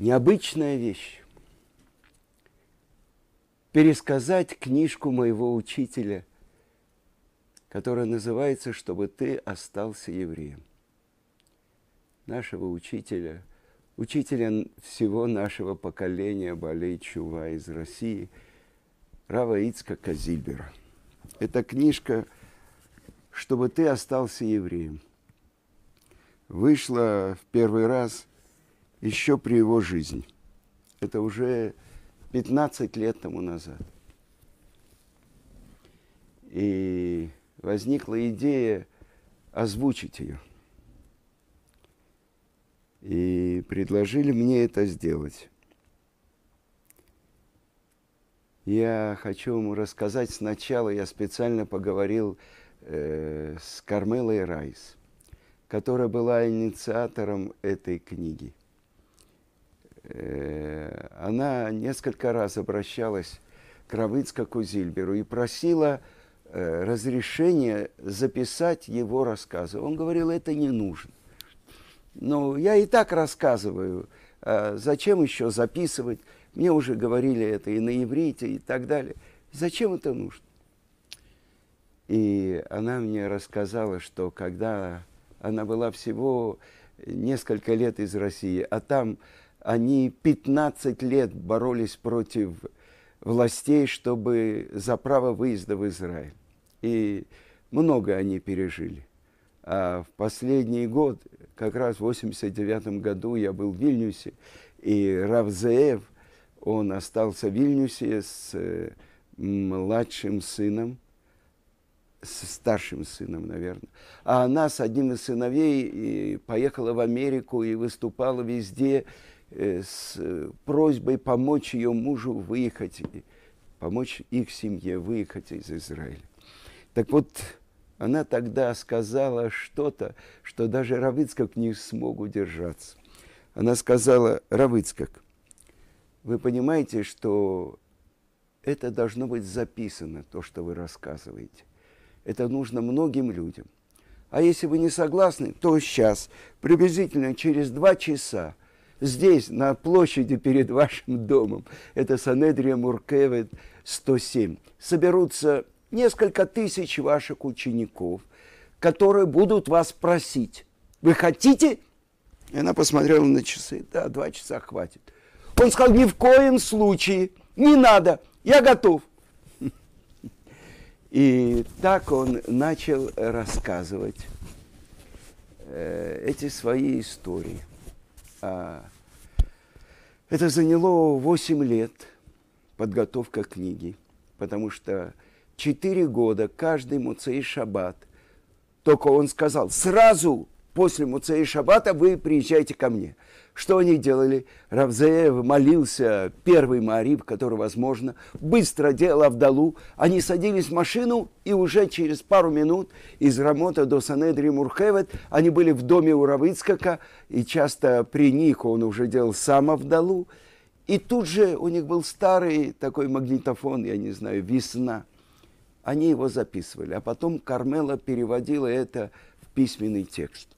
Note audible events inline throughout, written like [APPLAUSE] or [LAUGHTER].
необычная вещь. Пересказать книжку моего учителя, которая называется «Чтобы ты остался евреем». Нашего учителя, учителя всего нашего поколения Балей Чува из России, Рава Ицка Казильбера. Эта книжка «Чтобы ты остался евреем» вышла в первый раз еще при его жизни. Это уже 15 лет тому назад. И возникла идея озвучить ее. И предложили мне это сделать. Я хочу ему рассказать сначала, я специально поговорил э, с Кармелой Райс, которая была инициатором этой книги. Э, она несколько раз обращалась к Равыцкаку Зильберу и просила э, разрешения записать его рассказы. Он говорил, это не нужно. Но я и так рассказываю, а зачем еще записывать? Мне уже говорили это и на иврите и так далее. Зачем это нужно? И она мне рассказала, что когда она была всего несколько лет из России, а там они 15 лет боролись против властей, чтобы за право выезда в Израиль. И много они пережили. А в последний год, как раз в 89 году, я был в Вильнюсе, и Равзеев, он остался в Вильнюсе с э, младшим сыном, с старшим сыном, наверное. А она с одним из сыновей поехала в Америку и выступала везде, Э, с просьбой помочь ее мужу выехать, помочь их семье выехать из Израиля. Так вот, она тогда сказала что-то, что даже Равыцкак не смог удержаться. Она сказала, Равыцкак, вы понимаете, что это должно быть записано, то, что вы рассказываете. Это нужно многим людям. А если вы не согласны, то сейчас, приблизительно через два часа, здесь, на площади перед вашим домом, это Санедрия Муркевет 107, соберутся несколько тысяч ваших учеников, которые будут вас просить, вы хотите? И она посмотрела на часы, да, два часа хватит. Он сказал, ни в коем случае, не надо, я готов. И так он начал рассказывать э, эти свои истории. А, это заняло 8 лет подготовка книги, потому что 4 года каждый Муцей Шаббат, только он сказал, сразу после Муцей Шаббата вы приезжайте ко мне – что они делали? Равзеев молился, первый Мариб, который возможно, быстро делал Авдалу. Они садились в машину, и уже через пару минут из Рамота до Санедри Мурхевет они были в доме у Равыцкака, и часто при них он уже делал сам Авдалу. И тут же у них был старый такой магнитофон, я не знаю, «Весна». Они его записывали, а потом Кармела переводила это в письменный текст.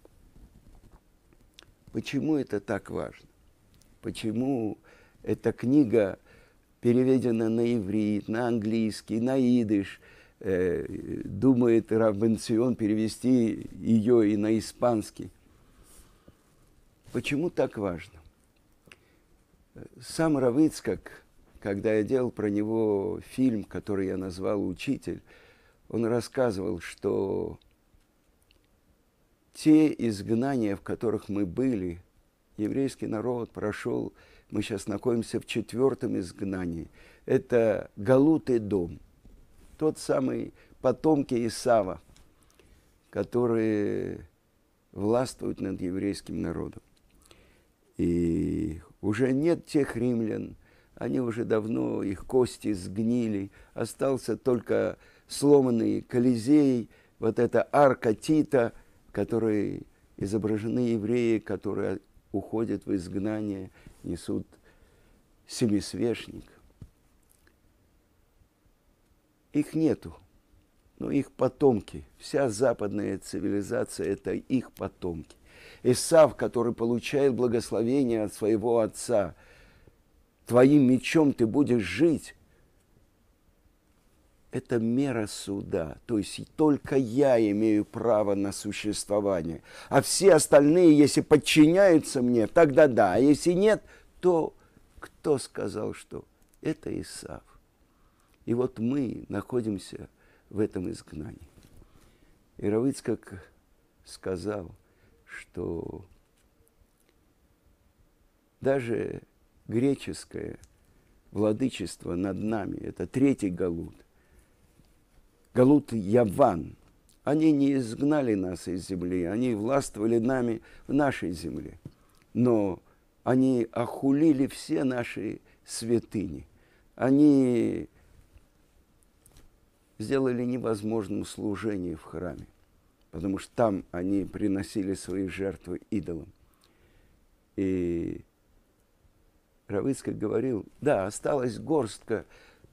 Почему это так важно? Почему эта книга переведена на иврит, на английский, на идыш, э, думает Равбенцион перевести ее и на испанский. Почему так важно? Сам Равыцкак, когда я делал про него фильм, который я назвал «Учитель», он рассказывал, что те изгнания, в которых мы были, еврейский народ прошел, мы сейчас находимся в четвертом изгнании. Это Галутый дом, тот самый потомки Исава, которые властвуют над еврейским народом. И уже нет тех римлян, они уже давно, их кости сгнили, остался только сломанный Колизей, вот эта арка Тита – которой изображены евреи, которые уходят в изгнание, несут семисвешник. Их нету, но их потомки. Вся западная цивилизация – это их потомки. Исав, который получает благословение от своего отца. Твоим мечом ты будешь жить. Это мера суда. То есть только я имею право на существование. А все остальные, если подчиняются мне, тогда да. А если нет, то кто сказал, что это Исав? И вот мы находимся в этом изгнании. И Равыцкак сказал, что даже греческое владычество над нами, это третий Галут, Галут Яван, они не изгнали нас из земли, они властвовали нами в нашей земле, но они охулили все наши святыни. Они сделали невозможным служение в храме, потому что там они приносили свои жертвы идолам. И Равыцкак говорил, да, осталась горстка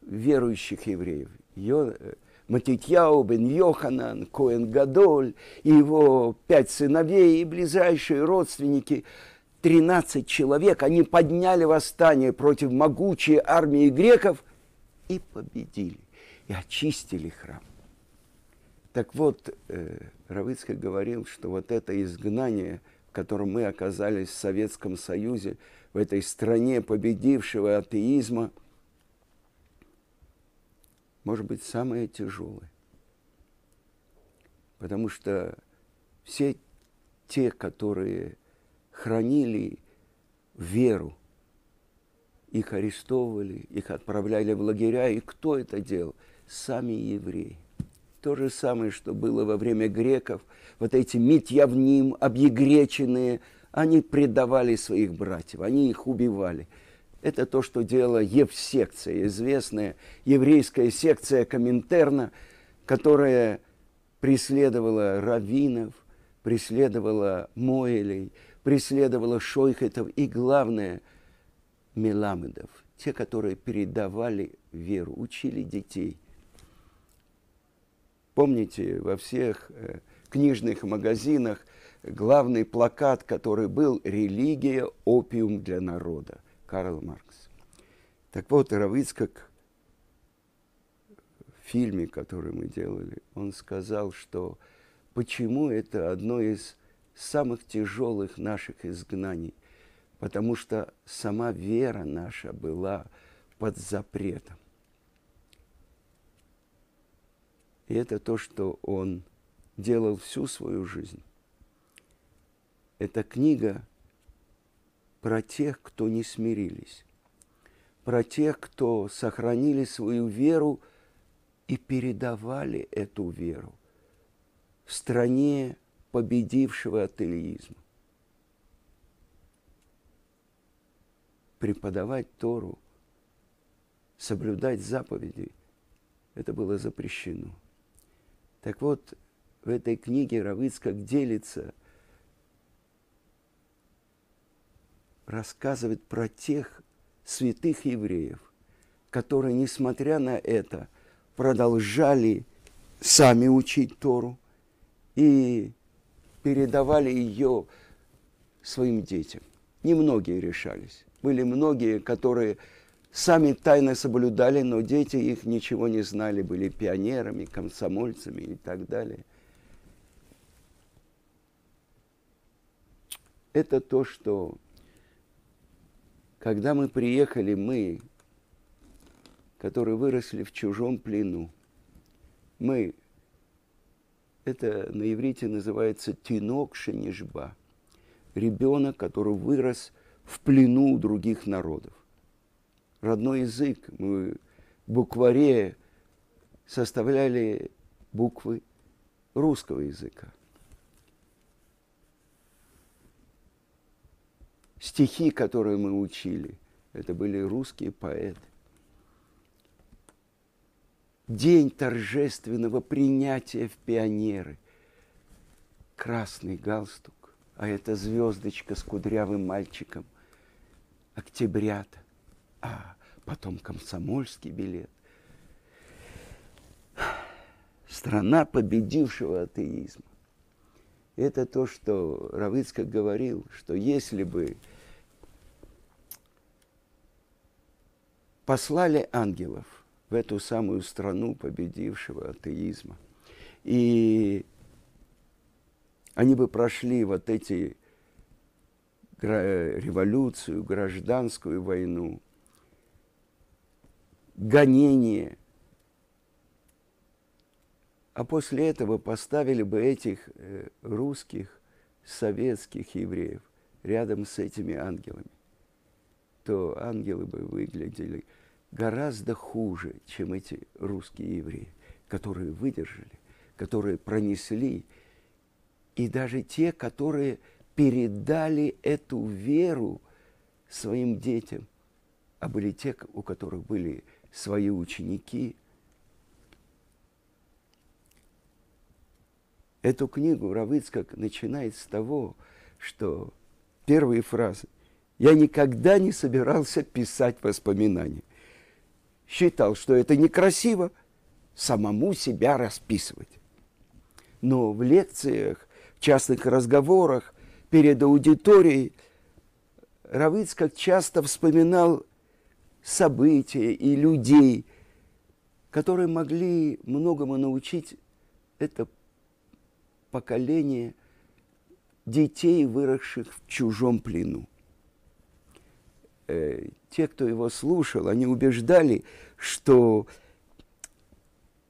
верующих евреев. Э, Матитьяу бен Йоханан, Коэн Гадоль, и его пять сыновей и ближайшие родственники, 13 человек, они подняли восстание против могучей армии греков и победили и очистили храм. Так вот, э, Равыцкий говорил, что вот это изгнание, в котором мы оказались в Советском Союзе, в этой стране победившего атеизма, может быть самое тяжелое. Потому что все те, которые хранили веру, их арестовывали, их отправляли в лагеря. И кто это делал? сами евреи. То же самое, что было во время греков. Вот эти митьявним, объегреченные, они предавали своих братьев, они их убивали. Это то, что делала Евсекция, известная еврейская секция Коминтерна, которая преследовала раввинов, преследовала Моэлей, преследовала шойхетов и, главное, меламедов, те, которые передавали веру, учили детей – Помните, во всех э, книжных магазинах главный плакат, который был «Религия – опиум для народа» Карл Маркс. Так вот, Равицкак в фильме, который мы делали, он сказал, что почему это одно из самых тяжелых наших изгнаний, потому что сама вера наша была под запретом. И это то, что он делал всю свою жизнь. Это книга про тех, кто не смирились, про тех, кто сохранили свою веру и передавали эту веру в стране победившего атеизма. Преподавать Тору, соблюдать заповеди – это было запрещено. Так вот, в этой книге Равыцкак делится, рассказывает про тех святых евреев, которые, несмотря на это, продолжали сами учить Тору и передавали ее своим детям. Немногие решались. Были многие, которые сами тайно соблюдали, но дети их ничего не знали, были пионерами, комсомольцами и так далее. Это то, что когда мы приехали, мы, которые выросли в чужом плену, мы, это на иврите называется тинок шенежба, ребенок, который вырос в плену других народов родной язык. Мы в букваре составляли буквы русского языка. Стихи, которые мы учили, это были русские поэты. День торжественного принятия в пионеры. Красный галстук, а это звездочка с кудрявым мальчиком. Октябрята а потом комсомольский билет. Страна победившего атеизма. Это то, что Равыцкак говорил, что если бы послали ангелов в эту самую страну победившего атеизма, и они бы прошли вот эти революцию, гражданскую войну, гонение, а после этого поставили бы этих э, русских, советских евреев рядом с этими ангелами, то ангелы бы выглядели гораздо хуже, чем эти русские евреи, которые выдержали, которые пронесли, и даже те, которые передали эту веру своим детям, а были те, у которых были свои ученики – Эту книгу Равыцкак начинает с того, что первые фразы «Я никогда не собирался писать воспоминания». Считал, что это некрасиво самому себя расписывать. Но в лекциях, в частных разговорах, перед аудиторией Равыцкак часто вспоминал события и людей, которые могли многому научить это поколение детей, выросших в чужом плену. Э, те, кто его слушал, они убеждали, что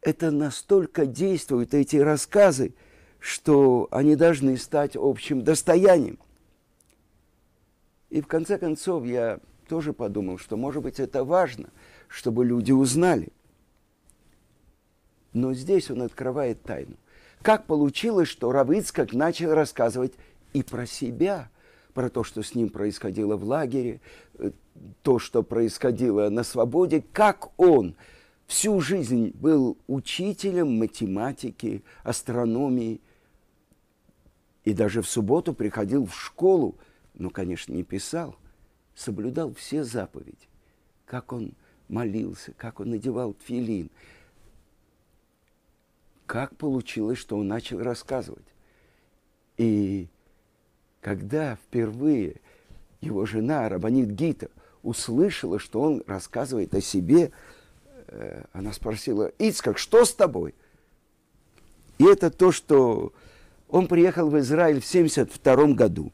это настолько действуют, эти рассказы, что они должны стать общим достоянием. И в конце концов я тоже подумал, что, может быть, это важно, чтобы люди узнали. Но здесь он открывает тайну – как получилось, что Равыцкак начал рассказывать и про себя, про то, что с ним происходило в лагере, э, то, что происходило на свободе, как он всю жизнь был учителем математики, астрономии, и даже в субботу приходил в школу, но, конечно, не писал, соблюдал все заповеди, как он молился, как он надевал тфилин – как получилось, что он начал рассказывать. И когда впервые его жена, Рабанит Гита, услышала, что он рассказывает о себе, э, она спросила, Ицкак, что с тобой? И это то, что он приехал в Израиль в 1972 году.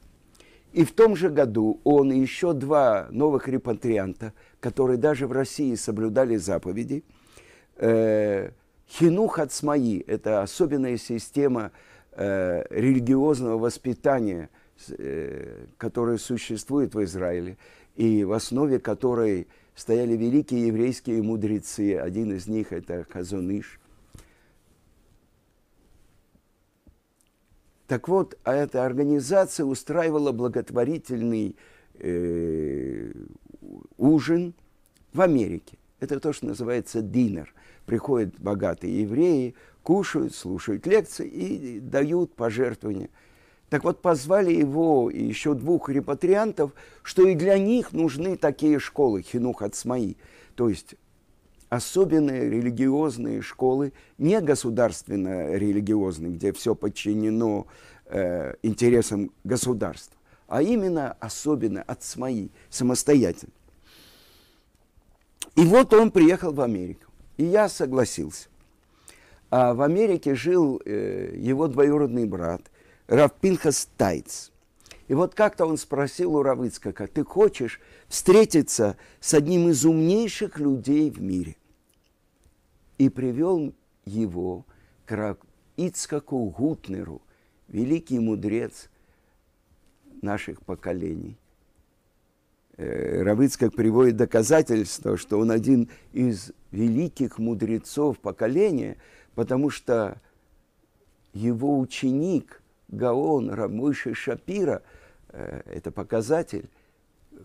И в том же году он и еще два новых репатрианта, которые даже в России соблюдали заповеди, э, Хинух Ацмаи – это особенная система э, религиозного воспитания, э, которая существует в Израиле, и в основе которой стояли великие еврейские мудрецы. Один из них – это Хазуныш. Так вот, а эта организация устраивала благотворительный э, ужин в Америке. Это то, что называется динер – приходят богатые евреи, кушают, слушают лекции и дают пожертвования. Так вот, позвали его и еще двух репатриантов, что и для них нужны такие школы, хинух ацмаи, то есть особенные религиозные школы, не государственно религиозные, где все подчинено э, интересам государства, а именно особенно ацмаи, самостоятельно. И вот он приехал в Америку. И я согласился. А в Америке жил э, его двоюродный брат Равпинхас Тайц. И вот как-то он спросил у Равыцкака, ты хочешь встретиться с одним из умнейших людей в мире? И привел его к Ицкаку Гутнеру, великий мудрец наших поколений. Э, Равыцкак приводит доказательство, что он один из великих мудрецов поколения, потому что его ученик Гаон Рамойши Шапира э, – это показатель,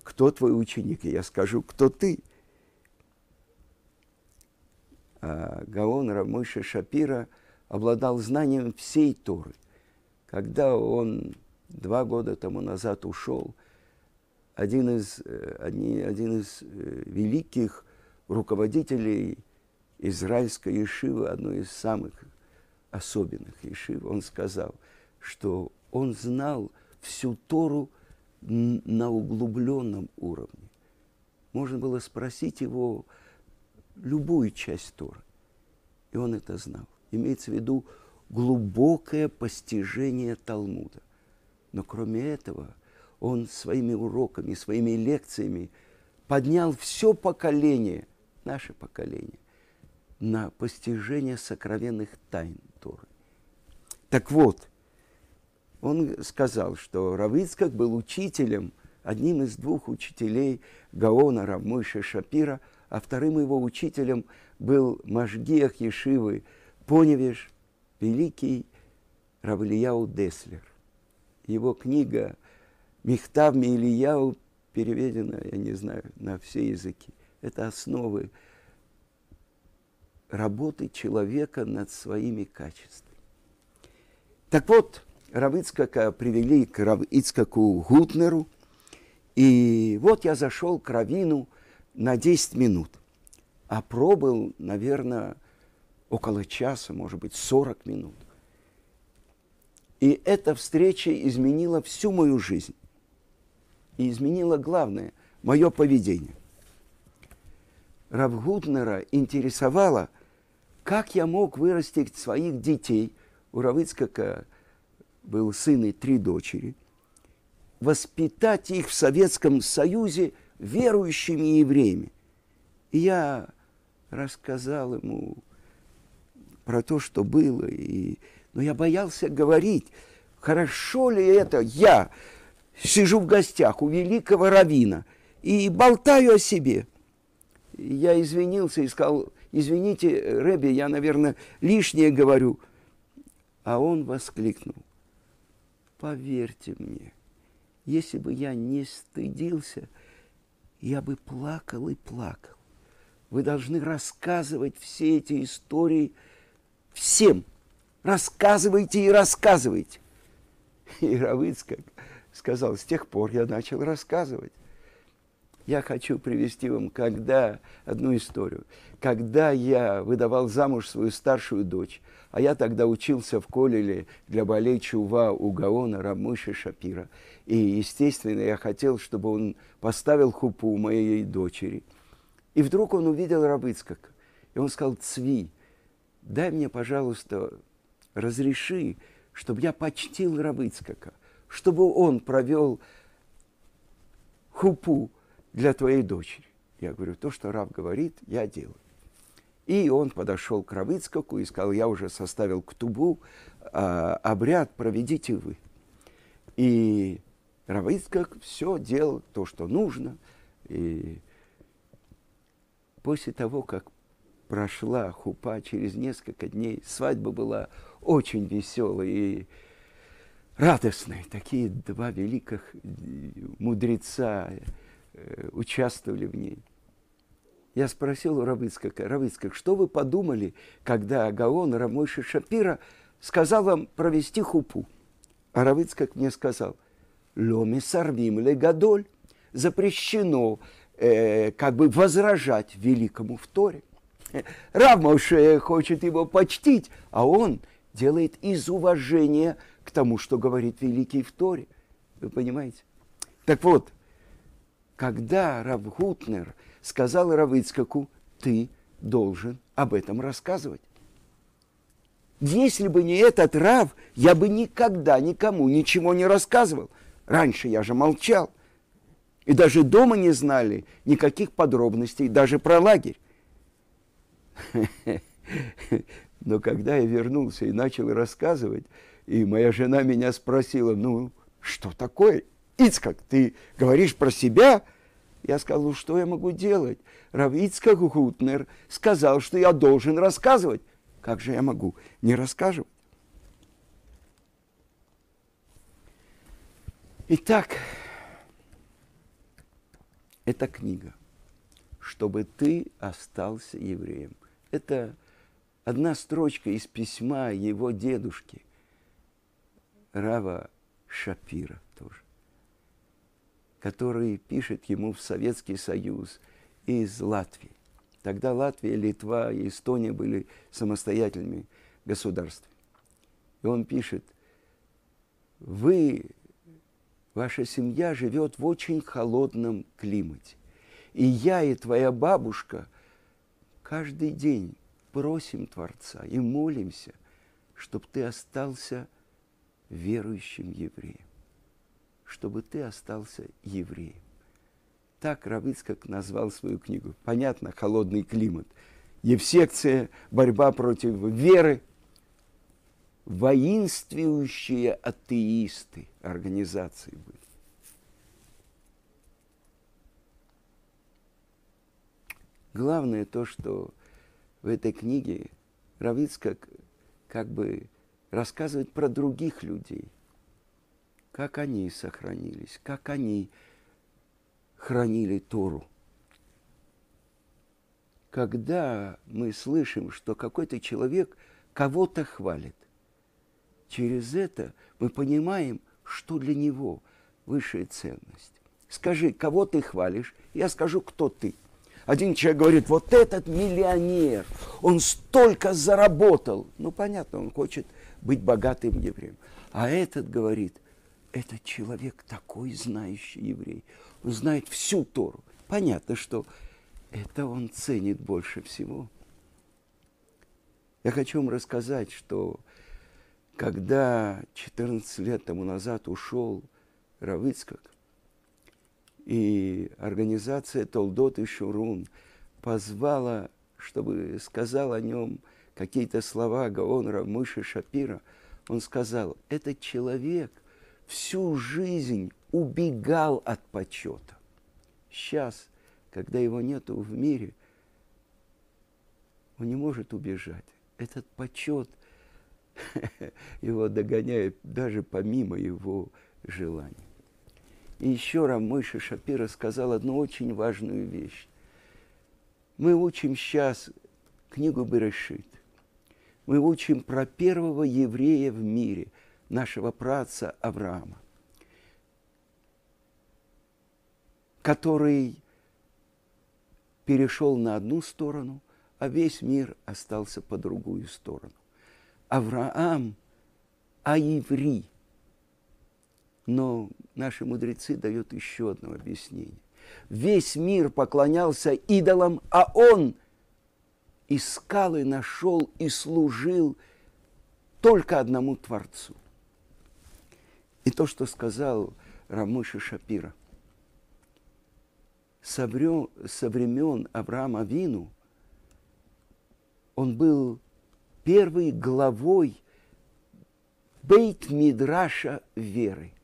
кто твой ученик, я скажу, кто ты. А Гаон Рамойши Шапира обладал знанием всей Торы. Когда он два года тому назад ушел – один из, э, один, один из э, великих руководителей израильской ешивы, одной из самых особенных ешив, он сказал, что он знал всю Тору на углубленном уровне. Можно было спросить его любую часть Торы. И он это знал. Имеется в виду глубокое постижение Талмуда. Но кроме этого, он своими уроками, своими лекциями поднял все поколение, наше поколение, на постижение сокровенных тайн Торы. Так вот, он сказал, что Равицкак был учителем, одним из двух учителей Гаона Равмойша Шапира, а вторым его учителем был Машгиах Ешивы Поневиш, великий Равлияу Деслер. Его книга Михтав Мейлияу переведена, я не знаю, на все языки. Это основы работы человека над своими качествами. Так вот, Равицкака привели к Равицкаку Гутнеру, и вот я зашел к Равину на 10 минут, а пробыл, наверное, около часа, может быть, 40 минут. И эта встреча изменила всю мою жизнь. И изменила главное – мое поведение. Равгутнера интересовало, как я мог вырастить своих детей. У Равыцкака был сын и три дочери. Воспитать их в Советском Союзе верующими евреями. И я рассказал ему про то, что было. И... Но я боялся говорить, хорошо ли это я сижу в гостях у великого равина и болтаю о себе. Я извинился и сказал, извините, Рэби, я, наверное, лишнее говорю. А он воскликнул, поверьте мне, если бы я не стыдился, я бы плакал и плакал. Вы должны рассказывать все эти истории – всем. Рассказывайте и рассказывайте. [LAUGHS] И Равыцкак сказал, с тех пор я начал рассказывать. Я хочу привести вам когда, одну историю. Когда я выдавал замуж свою старшую дочь, а я тогда учился в Колеле для болей Чува у Гаона Рамыши Шапира. И, естественно, я хотел, чтобы он поставил хупу у моей дочери. И вдруг он увидел Рабыцкак. И он сказал, Цви, дай мне, пожалуйста, разреши, чтобы я почтил Равыцкака, чтобы он провел хупу для твоей дочери. Я говорю, то, что Рав говорит, я делаю. И он подошел к Равыцкаку и сказал, я уже составил ктубу, а, обряд проведите вы. И Равыцкак все делал то, что нужно. И после того, как прошла хупа через несколько дней. Свадьба была очень веселой и радостной. Такие два великих мудреца э, участвовали в ней. Я спросил у Равыцкака, Равыцкак, что вы подумали, когда Гаон Рамойши Шапира сказал вам провести хупу? А Равыцкак мне сказал, ломи сорвим ле гадоль, запрещено э, как бы возражать великому в Торе. Рав хочет его почтить, а он делает из уважения к тому, что говорит великий в Торе. Вы понимаете? Так вот, когда Рав Гутнер сказал Равыцкаку, ты должен об этом рассказывать. Если бы не этот Рав, я бы никогда никому ничего не рассказывал. Раньше я же молчал. И даже дома не знали никаких подробностей, даже про лагерь. [LAUGHS] Но когда я вернулся и начал рассказывать, и моя жена меня спросила, ну, что такое? Ицкак, ты говоришь про себя? Я сказал, ну, что я могу делать? Рав Ицкак Гутнер сказал, что я должен рассказывать. Как же я могу не рассказывать? Итак, эта книга, чтобы ты остался евреем. Это одна строчка из письма его дедушки, Рава Шапира тоже, который пишет ему в Советский Союз из Латвии. Тогда Латвия, Литва и Эстония были самостоятельными государствами. И он пишет, вы, ваша семья живет в очень холодном климате. И я и твоя бабушка каждый день просим Творца и молимся, чтобы ты остался верующим евреем, чтобы ты остался евреем. Так Равицкак назвал свою книгу. Понятно, холодный климат. Евсекция, борьба против веры, воинствующие атеисты организации были. Главное то, что в этой книге Равицкак как бы рассказывает про других людей, как они сохранились, как они хранили Тору. Когда мы слышим, что какой-то человек кого-то хвалит, через это мы понимаем, что для него высшая ценность. Скажи, кого ты хвалишь, я скажу, кто ты. Один человек говорит, вот этот миллионер, он столько заработал. Ну, понятно, он хочет быть богатым евреем. А этот говорит, этот человек такой знающий еврей. Он знает всю Тору. Понятно, что это он ценит больше всего. Я хочу вам рассказать, что когда 14 лет тому назад ушел Равицкак, и организация Толдот и Шурун позвала, чтобы сказал о нем какие-то слова Гаон Рамыши Шапира, он сказал, этот человек всю жизнь убегал от почета. Сейчас, когда его нету в мире, он не может убежать. Этот почет [LAUGHS] его догоняет даже помимо его желаний. И еще Рамойша Шапира сказал одну очень важную вещь. Мы учим сейчас книгу Берешит. Мы учим про первого еврея в мире, нашего праца Авраама, который перешел на одну сторону, а весь мир остался по другую сторону. Авраам, а еврей – но наши мудрецы дают еще одно объяснение. Весь мир поклонялся идолам, а он искал и нашел и служил только одному Творцу. И то, что сказал Рамыша Шапира. Со времен Авраама Вину он был первой главой Бейт Мидраша веры –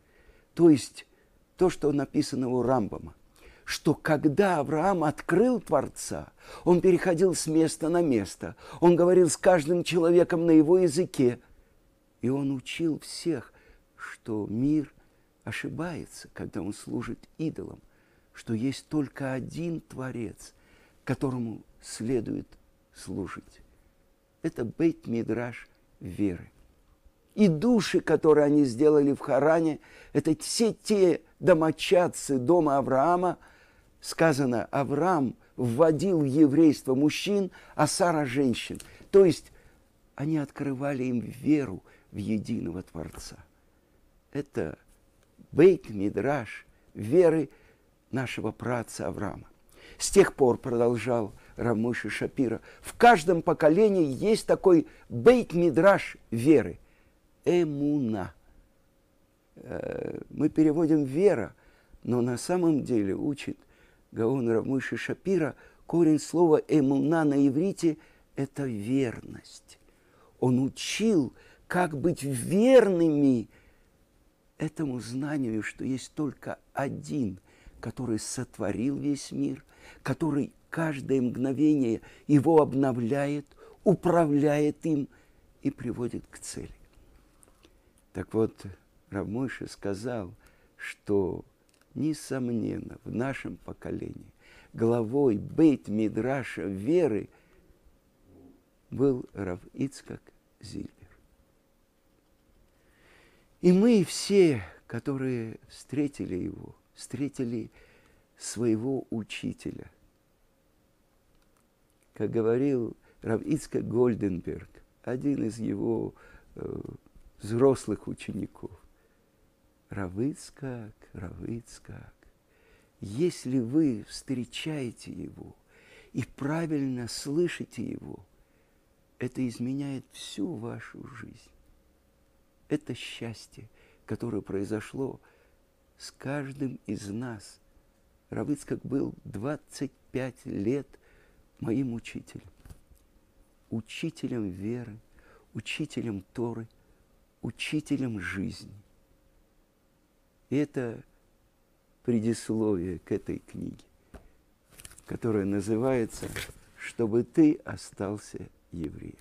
то есть то, что написано у Рамбама, что когда Авраам открыл Творца, он переходил с места на место, он говорил с каждым человеком на его языке, и он учил всех, что мир ошибается, когда он служит идолам, что есть только один Творец, которому следует служить. Это бейт-мидраж веры. И души, которые они сделали в Харане, это все те домочадцы дома Авраама. Сказано, Авраам вводил в еврейство мужчин, а Сара женщин. То есть они открывали им веру в единого Творца. Это бейт мидраш веры нашего праца Авраама. С тех пор, продолжал Рамыши Шапира, в каждом поколении есть такой бейт мидраш веры – эмуна. Э, мы переводим вера, но на самом деле учит Гаон Рамыши Шапира, корень слова эмуна на иврите – это верность. Он учил, как быть верными этому знанию, что есть только один, который сотворил весь мир, который каждое мгновение его обновляет, управляет им и приводит к цели. Так вот, Рамойша сказал, что, несомненно, в нашем поколении главой Бейт Мидраша веры был Рав Ицкак Зильбер. И мы все, которые встретили его, встретили своего учителя. Как говорил Рав Ицкак Гольденберг, один из его э, взрослых учеников. Равыцкак, Равыцкак, если вы встречаете его и правильно слышите его, это изменяет всю вашу жизнь. Это счастье, которое произошло с каждым из нас. Равыцкак был 25 лет моим учителем. Учителем веры, учителем Торы, учителем жизни. Это предисловие к этой книге, которая называется «Чтобы ты остался евреем».